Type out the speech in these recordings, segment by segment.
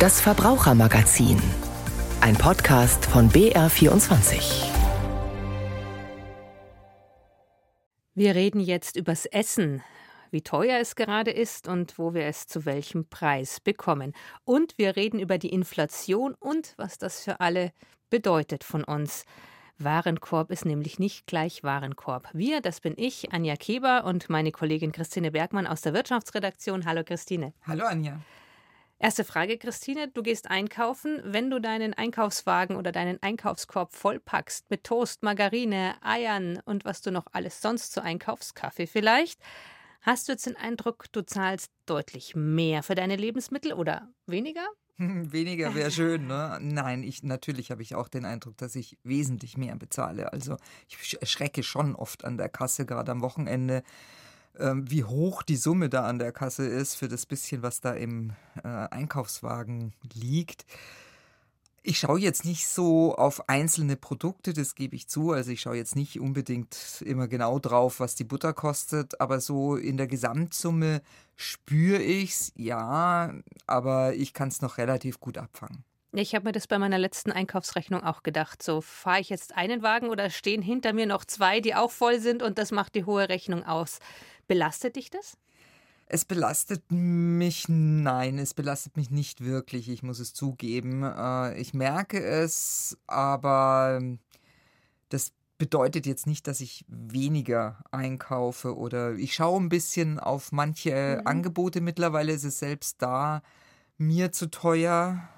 Das Verbrauchermagazin. Ein Podcast von BR24. Wir reden jetzt übers Essen, wie teuer es gerade ist und wo wir es zu welchem Preis bekommen. Und wir reden über die Inflation und was das für alle bedeutet von uns. Warenkorb ist nämlich nicht gleich Warenkorb. Wir, das bin ich, Anja Keber und meine Kollegin Christine Bergmann aus der Wirtschaftsredaktion. Hallo Christine. Hallo Anja. Erste Frage, Christine. Du gehst einkaufen. Wenn du deinen Einkaufswagen oder deinen Einkaufskorb vollpackst mit Toast, Margarine, Eiern und was du noch alles sonst so einkaufst, Kaffee vielleicht, hast du jetzt den Eindruck, du zahlst deutlich mehr für deine Lebensmittel oder weniger? Weniger wäre schön, ne? Nein, ich natürlich habe ich auch den Eindruck, dass ich wesentlich mehr bezahle. Also ich erschrecke schon oft an der Kasse, gerade am Wochenende, wie hoch die Summe da an der Kasse ist für das bisschen, was da im äh, Einkaufswagen liegt. Ich schaue jetzt nicht so auf einzelne Produkte, das gebe ich zu. Also ich schaue jetzt nicht unbedingt immer genau drauf, was die Butter kostet, aber so in der Gesamtsumme spüre ich es, ja, aber ich kann es noch relativ gut abfangen. Ich habe mir das bei meiner letzten Einkaufsrechnung auch gedacht. So, fahre ich jetzt einen Wagen oder stehen hinter mir noch zwei, die auch voll sind und das macht die hohe Rechnung aus. Belastet dich das? Es belastet mich, nein, es belastet mich nicht wirklich, ich muss es zugeben. Äh, ich merke es, aber das bedeutet jetzt nicht, dass ich weniger einkaufe oder ich schaue ein bisschen auf manche mhm. Angebote. Mittlerweile ist es selbst da mir zu teuer,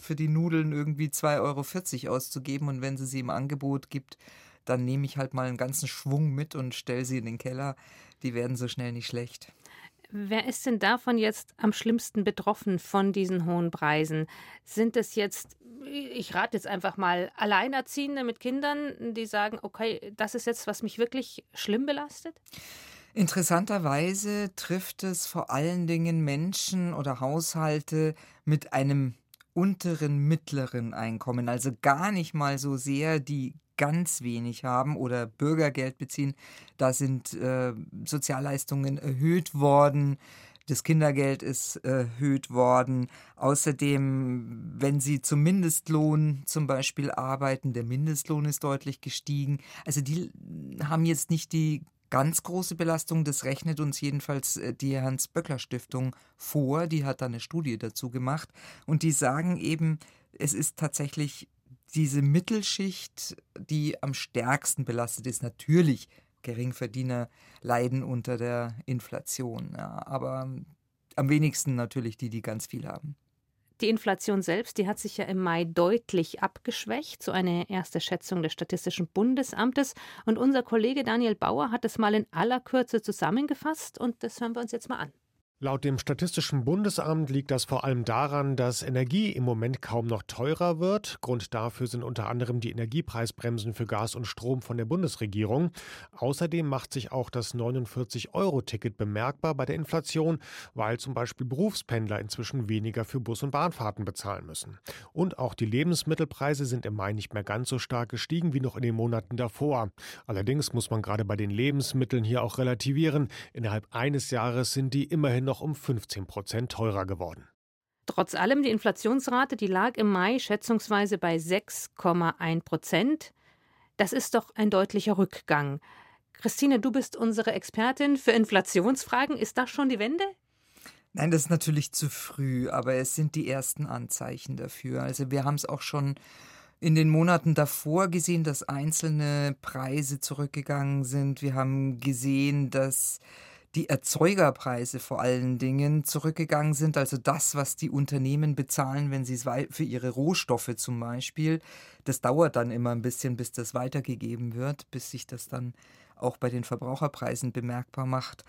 für die Nudeln irgendwie 2,40 Euro auszugeben und wenn sie sie im Angebot gibt, dann nehme ich halt mal einen ganzen Schwung mit und stelle sie in den Keller. Die werden so schnell nicht schlecht. Wer ist denn davon jetzt am schlimmsten betroffen von diesen hohen Preisen? Sind es jetzt, ich rate jetzt einfach mal, Alleinerziehende mit Kindern, die sagen, okay, das ist jetzt, was mich wirklich schlimm belastet? Interessanterweise trifft es vor allen Dingen Menschen oder Haushalte mit einem unteren mittleren Einkommen, also gar nicht mal so sehr die ganz wenig haben oder Bürgergeld beziehen, da sind äh, Sozialleistungen erhöht worden. Das Kindergeld ist erhöht worden. Außerdem, wenn Sie zum Mindestlohn zum Beispiel arbeiten, der Mindestlohn ist deutlich gestiegen. Also die haben jetzt nicht die ganz große Belastung. Das rechnet uns jedenfalls äh, die Hans-Böckler-Stiftung vor. Die hat da eine Studie dazu gemacht. Und die sagen eben, es ist tatsächlich diese Mittelschicht, die am stärksten belastet ist. Natürlich, Geringverdiener leiden unter der Inflation, ja, aber am wenigsten natürlich die, die ganz viel haben. Die Inflation selbst, die hat sich ja im Mai deutlich abgeschwächt, so eine erste Schätzung des Statistischen Bundesamtes. Und unser Kollege Daniel Bauer hat es mal in aller Kürze zusammengefasst und das hören wir uns jetzt mal an. Laut dem Statistischen Bundesamt liegt das vor allem daran, dass Energie im Moment kaum noch teurer wird. Grund dafür sind unter anderem die Energiepreisbremsen für Gas und Strom von der Bundesregierung. Außerdem macht sich auch das 49-Euro-Ticket bemerkbar bei der Inflation, weil zum Beispiel Berufspendler inzwischen weniger für Bus- und Bahnfahrten bezahlen müssen. Und auch die Lebensmittelpreise sind im Mai nicht mehr ganz so stark gestiegen wie noch in den Monaten davor. Allerdings muss man gerade bei den Lebensmitteln hier auch relativieren. Innerhalb eines Jahres sind die immerhin noch noch um 15 Prozent teurer geworden. Trotz allem, die Inflationsrate, die lag im Mai schätzungsweise bei 6,1 Prozent. Das ist doch ein deutlicher Rückgang. Christine, du bist unsere Expertin für Inflationsfragen. Ist das schon die Wende? Nein, das ist natürlich zu früh, aber es sind die ersten Anzeichen dafür. Also wir haben es auch schon in den Monaten davor gesehen, dass einzelne Preise zurückgegangen sind. Wir haben gesehen, dass die Erzeugerpreise vor allen Dingen zurückgegangen sind, also das, was die Unternehmen bezahlen, wenn sie es für ihre Rohstoffe zum Beispiel. Das dauert dann immer ein bisschen, bis das weitergegeben wird, bis sich das dann auch bei den Verbraucherpreisen bemerkbar macht.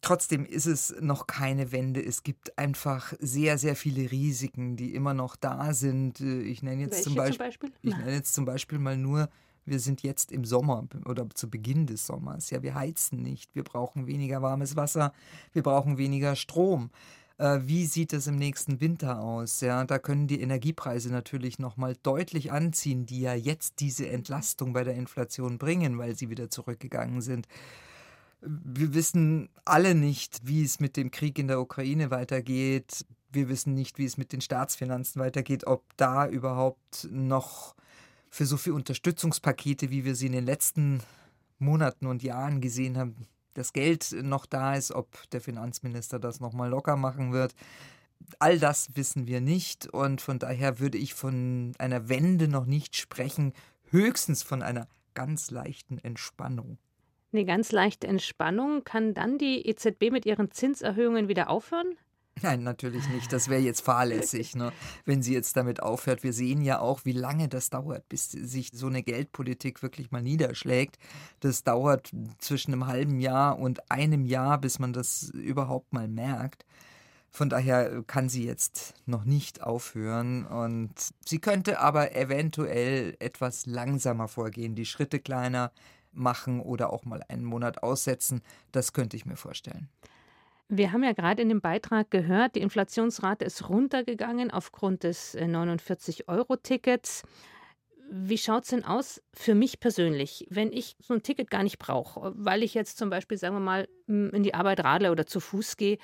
Trotzdem ist es noch keine Wende. Es gibt einfach sehr, sehr viele Risiken, die immer noch da sind. Ich nenne jetzt, zum Beispiel, zum Beispiel? Ich nenne jetzt zum Beispiel mal nur wir sind jetzt im Sommer oder zu Beginn des Sommers. Ja, wir heizen nicht, wir brauchen weniger warmes Wasser, wir brauchen weniger Strom. Äh, wie sieht es im nächsten Winter aus? Ja, da können die Energiepreise natürlich noch mal deutlich anziehen, die ja jetzt diese Entlastung bei der Inflation bringen, weil sie wieder zurückgegangen sind. Wir wissen alle nicht, wie es mit dem Krieg in der Ukraine weitergeht. wir wissen nicht, wie es mit den Staatsfinanzen weitergeht, ob da überhaupt noch für so viele Unterstützungspakete, wie wir sie in den letzten Monaten und Jahren gesehen haben, das Geld noch da ist, ob der Finanzminister das nochmal locker machen wird. All das wissen wir nicht und von daher würde ich von einer Wende noch nicht sprechen, höchstens von einer ganz leichten Entspannung. Eine ganz leichte Entspannung. Kann dann die EZB mit ihren Zinserhöhungen wieder aufhören? Nein, natürlich nicht. Das wäre jetzt fahrlässig, ne? wenn sie jetzt damit aufhört. Wir sehen ja auch, wie lange das dauert, bis sich so eine Geldpolitik wirklich mal niederschlägt. Das dauert zwischen einem halben Jahr und einem Jahr, bis man das überhaupt mal merkt. Von daher kann sie jetzt noch nicht aufhören und sie könnte aber eventuell etwas langsamer vorgehen, die Schritte kleiner machen oder auch mal einen Monat aussetzen. Das könnte ich mir vorstellen. Wir haben ja gerade in dem Beitrag gehört, die Inflationsrate ist runtergegangen aufgrund des 49-Euro-Tickets. Äh, Wie schaut es denn aus für mich persönlich, wenn ich so ein Ticket gar nicht brauche, weil ich jetzt zum Beispiel, sagen wir mal, in die Arbeit radle oder zu Fuß gehe?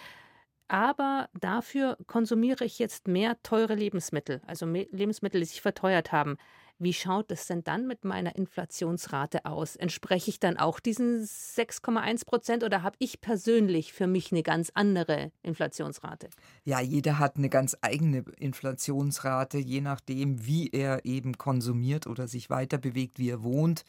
aber dafür konsumiere ich jetzt mehr teure Lebensmittel, also Lebensmittel, die sich verteuert haben. Wie schaut es denn dann mit meiner Inflationsrate aus? Entspreche ich dann auch diesen 6,1 Prozent oder habe ich persönlich für mich eine ganz andere Inflationsrate? Ja, jeder hat eine ganz eigene Inflationsrate, je nachdem, wie er eben konsumiert oder sich weiter bewegt, wie er wohnt.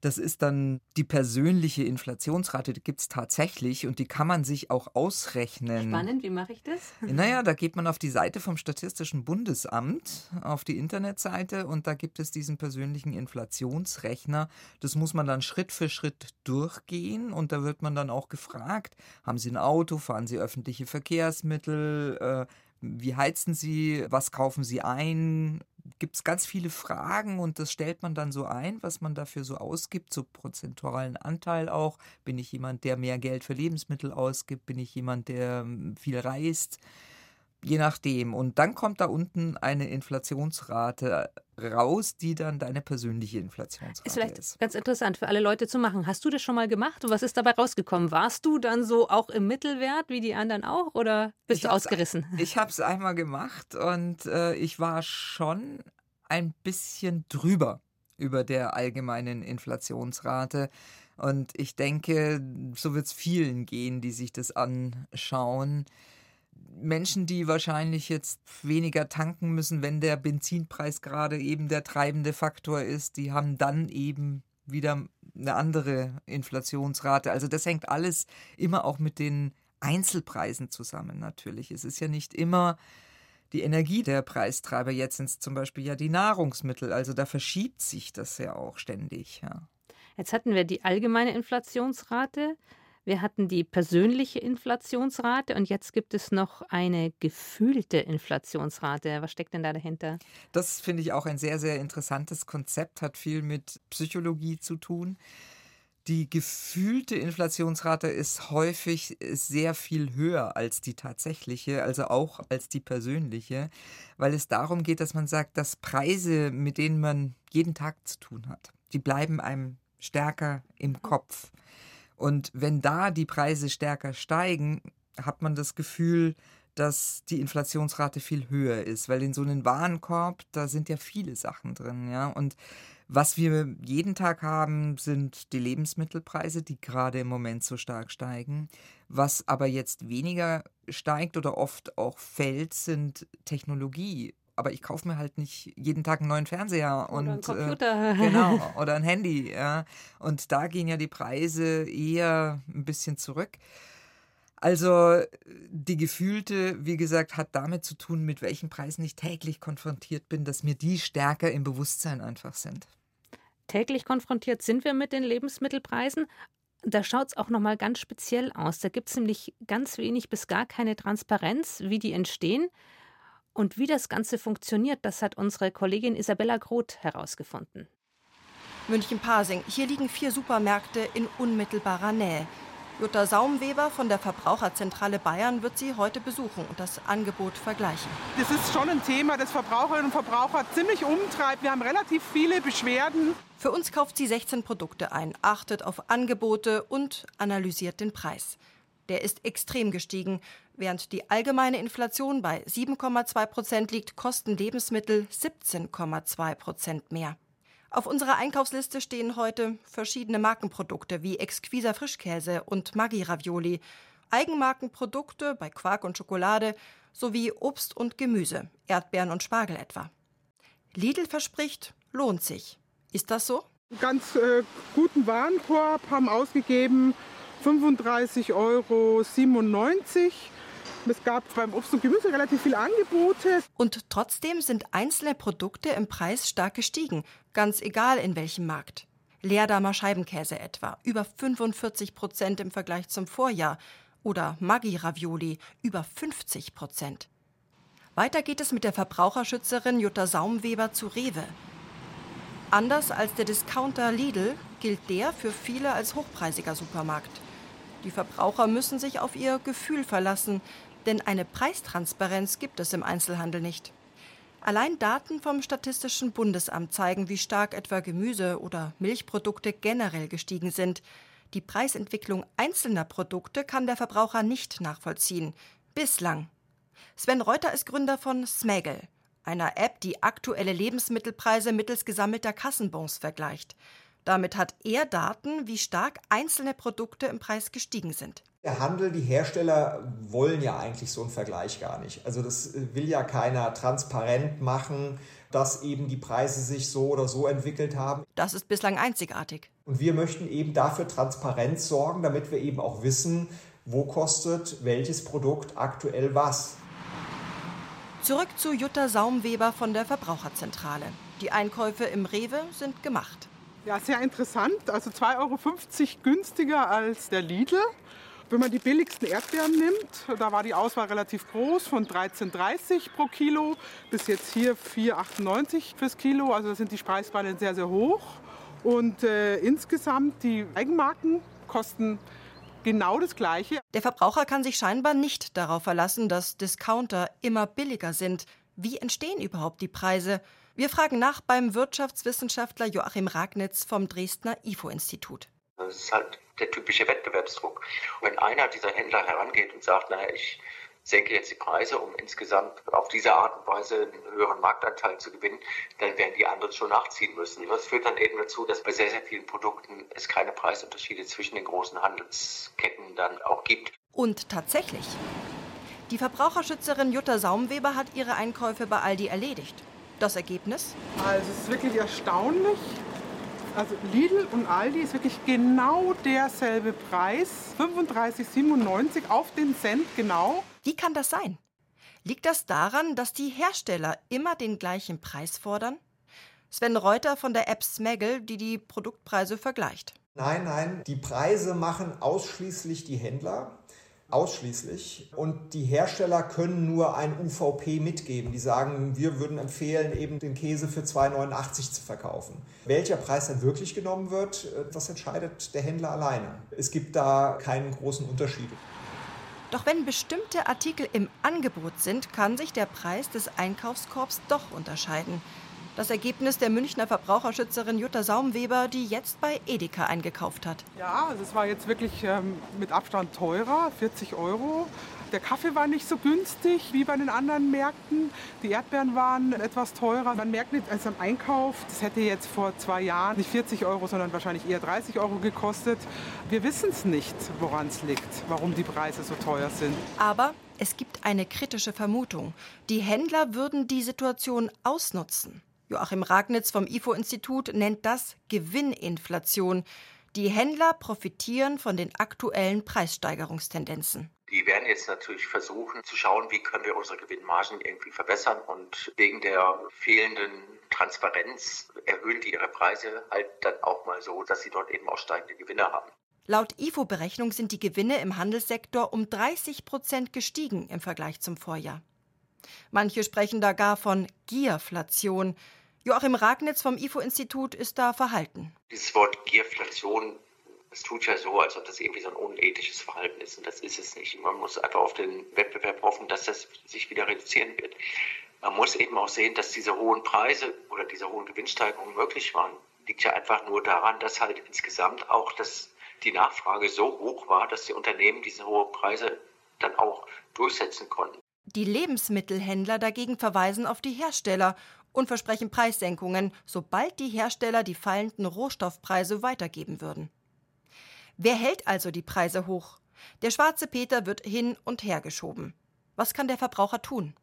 Das ist dann die persönliche Inflationsrate, die gibt es tatsächlich und die kann man sich auch ausrechnen. Spannend, wie mache ich das? Naja, da geht man auf die Seite vom Statistischen Bundesamt, auf die Internetseite und da gibt es diesen persönlichen Inflationsrechner. Das muss man dann Schritt für Schritt durchgehen und da wird man dann auch gefragt, haben Sie ein Auto, fahren Sie öffentliche Verkehrsmittel, äh, wie heizen Sie, was kaufen Sie ein, gibt es ganz viele Fragen und das stellt man dann so ein, was man dafür so ausgibt, so prozentualen Anteil auch. Bin ich jemand, der mehr Geld für Lebensmittel ausgibt? Bin ich jemand, der hm, viel reist? Je nachdem. Und dann kommt da unten eine Inflationsrate raus, die dann deine persönliche Inflationsrate ist. Vielleicht ist. ganz interessant für alle Leute zu machen. Hast du das schon mal gemacht und was ist dabei rausgekommen? Warst du dann so auch im Mittelwert wie die anderen auch oder bist ich du ausgerissen? Ich habe es einmal gemacht und äh, ich war schon ein bisschen drüber über der allgemeinen Inflationsrate. Und ich denke, so wird es vielen gehen, die sich das anschauen. Menschen, die wahrscheinlich jetzt weniger tanken müssen, wenn der Benzinpreis gerade eben der treibende Faktor ist, die haben dann eben wieder eine andere Inflationsrate. Also das hängt alles immer auch mit den Einzelpreisen zusammen natürlich. Es ist ja nicht immer die Energie der Preistreiber. Jetzt sind es zum Beispiel ja die Nahrungsmittel. Also da verschiebt sich das ja auch ständig. Ja. Jetzt hatten wir die allgemeine Inflationsrate. Wir hatten die persönliche Inflationsrate und jetzt gibt es noch eine gefühlte Inflationsrate. Was steckt denn da dahinter? Das finde ich auch ein sehr, sehr interessantes Konzept, hat viel mit Psychologie zu tun. Die gefühlte Inflationsrate ist häufig sehr viel höher als die tatsächliche, also auch als die persönliche, weil es darum geht, dass man sagt, dass Preise, mit denen man jeden Tag zu tun hat, die bleiben einem stärker im Kopf. Und wenn da die Preise stärker steigen, hat man das Gefühl, dass die Inflationsrate viel höher ist, weil in so einem Warenkorb, da sind ja viele Sachen drin, ja. Und was wir jeden Tag haben, sind die Lebensmittelpreise, die gerade im Moment so stark steigen. Was aber jetzt weniger steigt oder oft auch fällt, sind Technologie aber ich kaufe mir halt nicht jeden Tag einen neuen Fernseher oder und einen Computer. Äh, genau oder ein Handy. Ja. Und da gehen ja die Preise eher ein bisschen zurück. Also die gefühlte, wie gesagt, hat damit zu tun, mit welchen Preisen ich täglich konfrontiert bin, dass mir die stärker im Bewusstsein einfach sind. Täglich konfrontiert sind wir mit den Lebensmittelpreisen. Da schaut es auch nochmal ganz speziell aus. Da gibt es nämlich ganz wenig bis gar keine Transparenz, wie die entstehen. Und wie das Ganze funktioniert, das hat unsere Kollegin Isabella Groth herausgefunden. München-Pasing. Hier liegen vier Supermärkte in unmittelbarer Nähe. Jutta Saumweber von der Verbraucherzentrale Bayern wird sie heute besuchen und das Angebot vergleichen. Das ist schon ein Thema, das Verbraucherinnen und Verbraucher ziemlich umtreibt. Wir haben relativ viele Beschwerden. Für uns kauft sie 16 Produkte ein, achtet auf Angebote und analysiert den Preis. Der ist extrem gestiegen. Während die allgemeine Inflation bei 7,2 Prozent liegt, kosten Lebensmittel 17,2 Prozent mehr. Auf unserer Einkaufsliste stehen heute verschiedene Markenprodukte wie exquiser Frischkäse und Maggi Ravioli, Eigenmarkenprodukte bei Quark und Schokolade sowie Obst und Gemüse, Erdbeeren und Spargel etwa. Lidl verspricht, lohnt sich. Ist das so? Ganz äh, guten Warenkorb haben ausgegeben 35,97 Euro. Es gab beim Obst und Gemüse relativ viele Angebote. Und trotzdem sind einzelne Produkte im Preis stark gestiegen, ganz egal in welchem Markt. Leerdamer Scheibenkäse etwa, über 45 Prozent im Vergleich zum Vorjahr. Oder Maggi Ravioli, über 50 Prozent. Weiter geht es mit der Verbraucherschützerin Jutta Saumweber zu Rewe. Anders als der Discounter Lidl gilt der für viele als hochpreisiger Supermarkt. Die Verbraucher müssen sich auf ihr Gefühl verlassen, denn eine Preistransparenz gibt es im Einzelhandel nicht. Allein Daten vom Statistischen Bundesamt zeigen, wie stark etwa Gemüse oder Milchprodukte generell gestiegen sind. Die Preisentwicklung einzelner Produkte kann der Verbraucher nicht nachvollziehen. Bislang. Sven Reuter ist Gründer von Smagel, einer App, die aktuelle Lebensmittelpreise mittels gesammelter Kassenbons vergleicht. Damit hat er Daten, wie stark einzelne Produkte im Preis gestiegen sind. Der Handel, die Hersteller wollen ja eigentlich so einen Vergleich gar nicht. Also das will ja keiner transparent machen, dass eben die Preise sich so oder so entwickelt haben. Das ist bislang einzigartig. Und wir möchten eben dafür Transparenz sorgen, damit wir eben auch wissen, wo kostet welches Produkt aktuell was. Zurück zu Jutta Saumweber von der Verbraucherzentrale. Die Einkäufe im Rewe sind gemacht. Ja, sehr interessant. Also 2,50 Euro günstiger als der Lidl. Wenn man die billigsten Erdbeeren nimmt, da war die Auswahl relativ groß, von 13,30 pro Kilo bis jetzt hier 4,98 fürs Kilo. Also da sind die Preisspannen sehr, sehr hoch. Und äh, insgesamt die Eigenmarken kosten genau das Gleiche. Der Verbraucher kann sich scheinbar nicht darauf verlassen, dass Discounter immer billiger sind. Wie entstehen überhaupt die Preise? Wir fragen nach beim Wirtschaftswissenschaftler Joachim Ragnitz vom Dresdner IFO-Institut. Das ist halt der typische Wettbewerbsdruck. wenn einer dieser Händler herangeht und sagt, naja, ich senke jetzt die Preise, um insgesamt auf diese Art und Weise einen höheren Marktanteil zu gewinnen, dann werden die anderen schon nachziehen müssen. Das führt dann eben dazu, dass bei sehr, sehr vielen Produkten es keine Preisunterschiede zwischen den großen Handelsketten dann auch gibt. Und tatsächlich. Die Verbraucherschützerin Jutta Saumweber hat ihre Einkäufe bei Aldi erledigt. Das Ergebnis? Also es ist wirklich erstaunlich. Also Lidl und Aldi ist wirklich genau derselbe Preis, 35,97 auf den Cent genau. Wie kann das sein? Liegt das daran, dass die Hersteller immer den gleichen Preis fordern? Sven Reuter von der App Smaggle, die die Produktpreise vergleicht. Nein, nein, die Preise machen ausschließlich die Händler ausschließlich. Und die Hersteller können nur ein UVP mitgeben. Die sagen, wir würden empfehlen, eben den Käse für 2,89 zu verkaufen. Welcher Preis dann wirklich genommen wird, äh, das entscheidet der Händler alleine. Es gibt da keinen großen Unterschied. Doch wenn bestimmte Artikel im Angebot sind, kann sich der Preis des Einkaufskorbs doch unterscheiden. Das Ergebnis der Münchner Verbraucherschützerin Jutta Saumweber, die jetzt bei Edeka eingekauft hat. Ja, also es war jetzt wirklich ähm, mit Abstand teurer, 40 Euro. Der Kaffee war nicht so günstig wie bei den anderen Märkten. Die Erdbeeren waren etwas teurer. Man merkt nicht, als am Einkauf, das hätte jetzt vor zwei Jahren nicht 40 Euro, sondern wahrscheinlich eher 30 Euro gekostet. Wir wissen es nicht, woran es liegt, warum die Preise so teuer sind. Aber es gibt eine kritische Vermutung. Die Händler würden die Situation ausnutzen. Joachim Ragnitz vom IFO-Institut nennt das Gewinninflation. Die Händler profitieren von den aktuellen Preissteigerungstendenzen. Die werden jetzt natürlich versuchen zu schauen, wie können wir unsere Gewinnmargen irgendwie verbessern. Und wegen der fehlenden Transparenz erhöhen die ihre Preise halt dann auch mal so, dass sie dort eben auch steigende Gewinne haben. Laut IFO-Berechnung sind die Gewinne im Handelssektor um 30 Prozent gestiegen im Vergleich zum Vorjahr. Manche sprechen da gar von Gierflation. Joachim Ragnitz vom IFO-Institut ist da verhalten. Dieses Wort Gierflation, es tut ja so, als ob das irgendwie so ein unethisches Verhalten ist. Und das ist es nicht. Man muss einfach auf den Wettbewerb hoffen, dass das sich wieder reduzieren wird. Man muss eben auch sehen, dass diese hohen Preise oder diese hohen Gewinnsteigerungen möglich waren. Liegt ja einfach nur daran, dass halt insgesamt auch das die Nachfrage so hoch war, dass die Unternehmen diese hohen Preise dann auch durchsetzen konnten. Die Lebensmittelhändler dagegen verweisen auf die Hersteller und versprechen Preissenkungen, sobald die Hersteller die fallenden Rohstoffpreise weitergeben würden. Wer hält also die Preise hoch? Der schwarze Peter wird hin und her geschoben. Was kann der Verbraucher tun?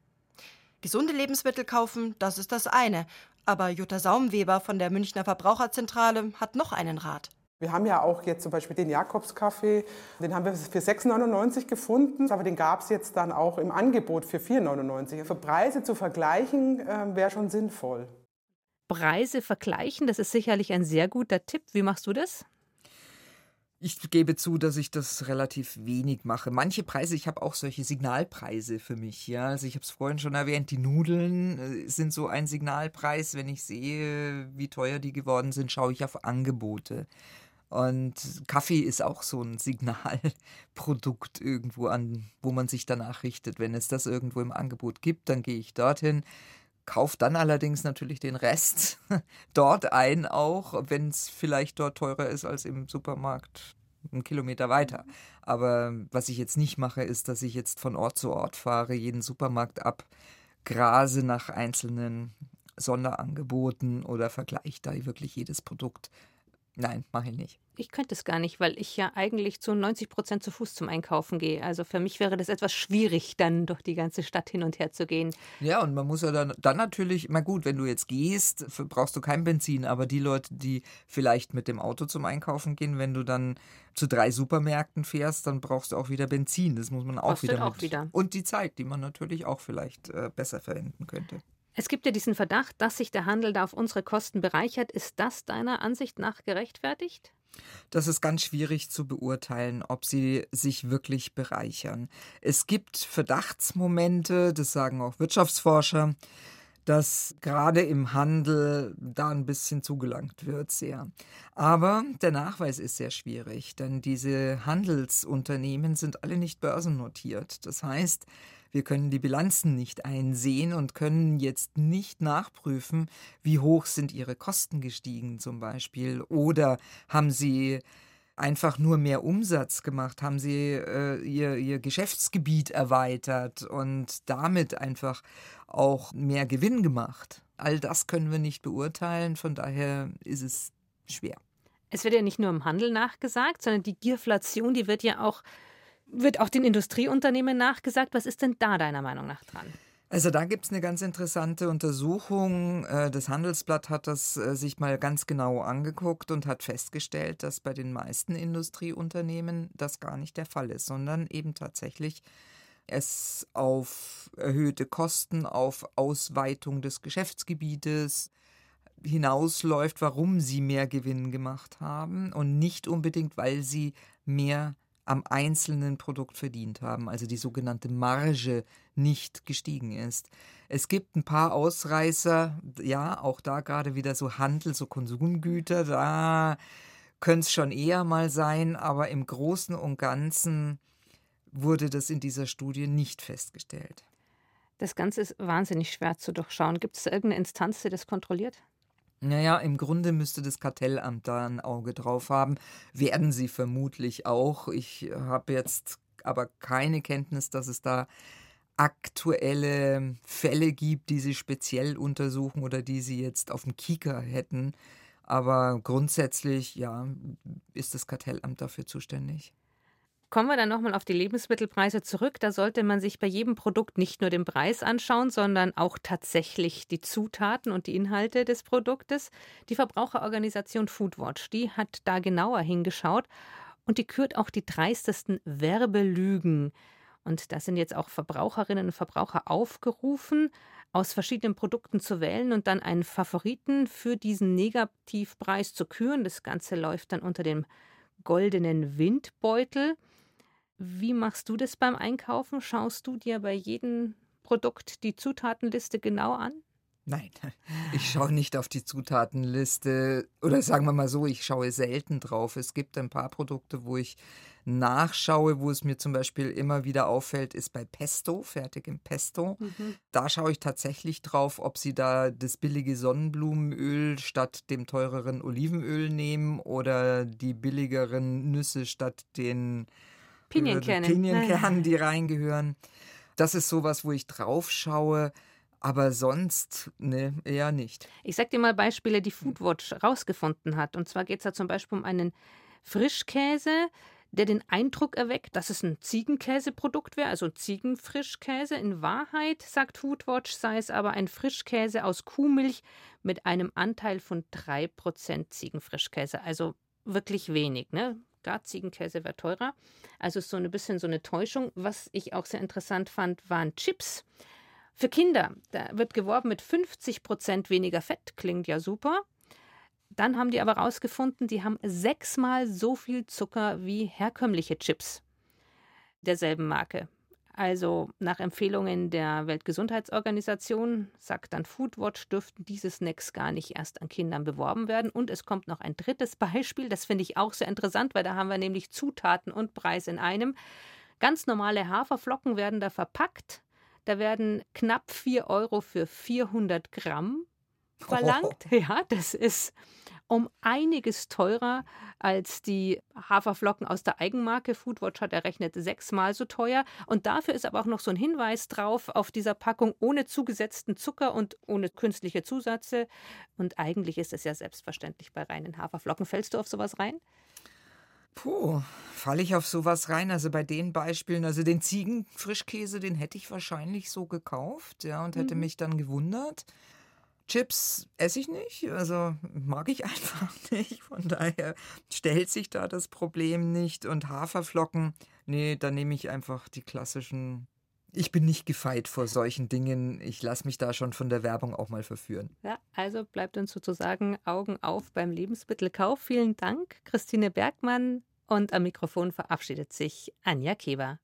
Gesunde Lebensmittel kaufen, das ist das eine. Aber Jutta Saumweber von der Münchner Verbraucherzentrale hat noch einen Rat. Wir haben ja auch jetzt zum Beispiel den Jakobskaffee, den haben wir für 6,99 gefunden, aber den gab es jetzt dann auch im Angebot für 4,99. Für Preise zu vergleichen äh, wäre schon sinnvoll. Preise vergleichen, das ist sicherlich ein sehr guter Tipp. Wie machst du das? Ich gebe zu, dass ich das relativ wenig mache. Manche Preise, ich habe auch solche Signalpreise für mich. Ja, also ich habe es vorhin schon erwähnt, die Nudeln äh, sind so ein Signalpreis. Wenn ich sehe, wie teuer die geworden sind, schaue ich auf Angebote. Und Kaffee ist auch so ein Signalprodukt irgendwo an, wo man sich danach richtet. Wenn es das irgendwo im Angebot gibt, dann gehe ich dorthin kaufe dann allerdings natürlich den Rest dort ein, auch wenn es vielleicht dort teurer ist als im Supermarkt einen Kilometer weiter. Aber was ich jetzt nicht mache, ist, dass ich jetzt von Ort zu Ort fahre, jeden Supermarkt abgrase nach einzelnen Sonderangeboten oder vergleiche da wirklich jedes Produkt Nein, mache ich nicht. Ich könnte es gar nicht, weil ich ja eigentlich zu 90 Prozent zu Fuß zum Einkaufen gehe. Also für mich wäre das etwas schwierig, dann durch die ganze Stadt hin und her zu gehen. Ja, und man muss ja dann, dann natürlich, na gut, wenn du jetzt gehst, brauchst du kein Benzin, aber die Leute, die vielleicht mit dem Auto zum Einkaufen gehen, wenn du dann zu drei Supermärkten fährst, dann brauchst du auch wieder Benzin. Das muss man auch wieder, auch wieder. Und die Zeit, die man natürlich auch vielleicht äh, besser verwenden könnte. Es gibt ja diesen Verdacht, dass sich der Handel da auf unsere Kosten bereichert. Ist das deiner Ansicht nach gerechtfertigt? Das ist ganz schwierig zu beurteilen, ob sie sich wirklich bereichern. Es gibt Verdachtsmomente, das sagen auch Wirtschaftsforscher, dass gerade im Handel da ein bisschen zugelangt wird, sehr. Aber der Nachweis ist sehr schwierig, denn diese Handelsunternehmen sind alle nicht börsennotiert. Das heißt, wir können die Bilanzen nicht einsehen und können jetzt nicht nachprüfen, wie hoch sind ihre Kosten gestiegen zum Beispiel oder haben sie einfach nur mehr Umsatz gemacht, haben sie äh, ihr, ihr Geschäftsgebiet erweitert und damit einfach auch mehr Gewinn gemacht. All das können wir nicht beurteilen, von daher ist es schwer. Es wird ja nicht nur im Handel nachgesagt, sondern die Gierflation, die wird ja auch wird auch den Industrieunternehmen nachgesagt. Was ist denn da deiner Meinung nach dran? Also da gibt es eine ganz interessante Untersuchung. Äh, das Handelsblatt hat das äh, sich mal ganz genau angeguckt und hat festgestellt, dass bei den meisten Industrieunternehmen das gar nicht der Fall ist, sondern eben tatsächlich es auf erhöhte Kosten, auf Ausweitung des Geschäftsgebietes hinausläuft, warum sie mehr Gewinn gemacht haben und nicht unbedingt, weil sie mehr am einzelnen Produkt verdient haben, also die sogenannte Marge nicht gestiegen ist. Es gibt ein paar Ausreißer, ja, auch da gerade wieder so Handel, so Konsumgüter, da könnte es schon eher mal sein, aber im Großen und Ganzen wurde das in dieser Studie nicht festgestellt. Das Ganze ist wahnsinnig schwer zu durchschauen. Gibt es irgendeine Instanz, die das kontrolliert? Naja, im Grunde müsste das Kartellamt da ein Auge drauf haben. Werden sie vermutlich auch. Ich habe jetzt aber keine Kenntnis, dass es da aktuelle Fälle gibt, die sie speziell untersuchen oder die sie jetzt auf dem Kieker hätten. Aber grundsätzlich, ja, ist das Kartellamt dafür zuständig. Kommen wir dann nochmal auf die Lebensmittelpreise zurück. Da sollte man sich bei jedem Produkt nicht nur den Preis anschauen, sondern auch tatsächlich die Zutaten und die Inhalte des Produktes. Die Verbraucherorganisation Foodwatch, die hat da genauer hingeschaut und die kürt auch die dreistesten Werbelügen. Und da sind jetzt auch Verbraucherinnen und Verbraucher aufgerufen, aus verschiedenen Produkten zu wählen und dann einen Favoriten für diesen Negativpreis zu küren. Das Ganze läuft dann unter dem goldenen Windbeutel. Wie machst du das beim Einkaufen? Schaust du dir bei jedem Produkt die Zutatenliste genau an? Nein, ich schaue nicht auf die Zutatenliste oder sagen wir mal so, ich schaue selten drauf. Es gibt ein paar Produkte, wo ich nachschaue, wo es mir zum Beispiel immer wieder auffällt, ist bei Pesto, fertig im Pesto. Mhm. Da schaue ich tatsächlich drauf, ob sie da das billige Sonnenblumenöl statt dem teureren Olivenöl nehmen oder die billigeren Nüsse statt den Pinienkernen, Pinienkernen die reingehören. Das ist sowas, wo ich drauf schaue. Aber sonst, ne, eher nicht. Ich sag dir mal Beispiele, die Foodwatch rausgefunden hat. Und zwar geht es da zum Beispiel um einen Frischkäse, der den Eindruck erweckt, dass es ein Ziegenkäseprodukt wäre, also Ziegenfrischkäse. In Wahrheit, sagt Foodwatch, sei es aber ein Frischkäse aus Kuhmilch mit einem Anteil von 3% Ziegenfrischkäse. Also wirklich wenig, ne? Gar Ziegenkäse wäre teurer. Also so ein bisschen so eine Täuschung. Was ich auch sehr interessant fand, waren Chips. Für Kinder, da wird geworben mit 50 Prozent weniger Fett, klingt ja super. Dann haben die aber herausgefunden, die haben sechsmal so viel Zucker wie herkömmliche Chips derselben Marke. Also nach Empfehlungen der Weltgesundheitsorganisation sagt dann Foodwatch, dürften diese Snacks gar nicht erst an Kindern beworben werden. Und es kommt noch ein drittes Beispiel, das finde ich auch sehr interessant, weil da haben wir nämlich Zutaten und Preis in einem. Ganz normale Haferflocken werden da verpackt da werden knapp 4 Euro für 400 Gramm verlangt. Oh. Ja, das ist um einiges teurer als die Haferflocken aus der Eigenmarke. Foodwatch hat errechnet sechsmal so teuer. Und dafür ist aber auch noch so ein Hinweis drauf auf dieser Packung ohne zugesetzten Zucker und ohne künstliche Zusätze. Und eigentlich ist es ja selbstverständlich bei reinen Haferflocken. Fällst du auf sowas rein? Puh, falle ich auf sowas rein? Also bei den Beispielen, also den Ziegenfrischkäse, den hätte ich wahrscheinlich so gekauft, ja, und hätte mhm. mich dann gewundert. Chips esse ich nicht, also mag ich einfach nicht. Von daher stellt sich da das Problem nicht. Und Haferflocken, nee, da nehme ich einfach die klassischen ich bin nicht gefeit vor solchen Dingen. Ich lasse mich da schon von der Werbung auch mal verführen. Ja, also bleibt uns sozusagen Augen auf beim Lebensmittelkauf. Vielen Dank, Christine Bergmann. Und am Mikrofon verabschiedet sich Anja Keber.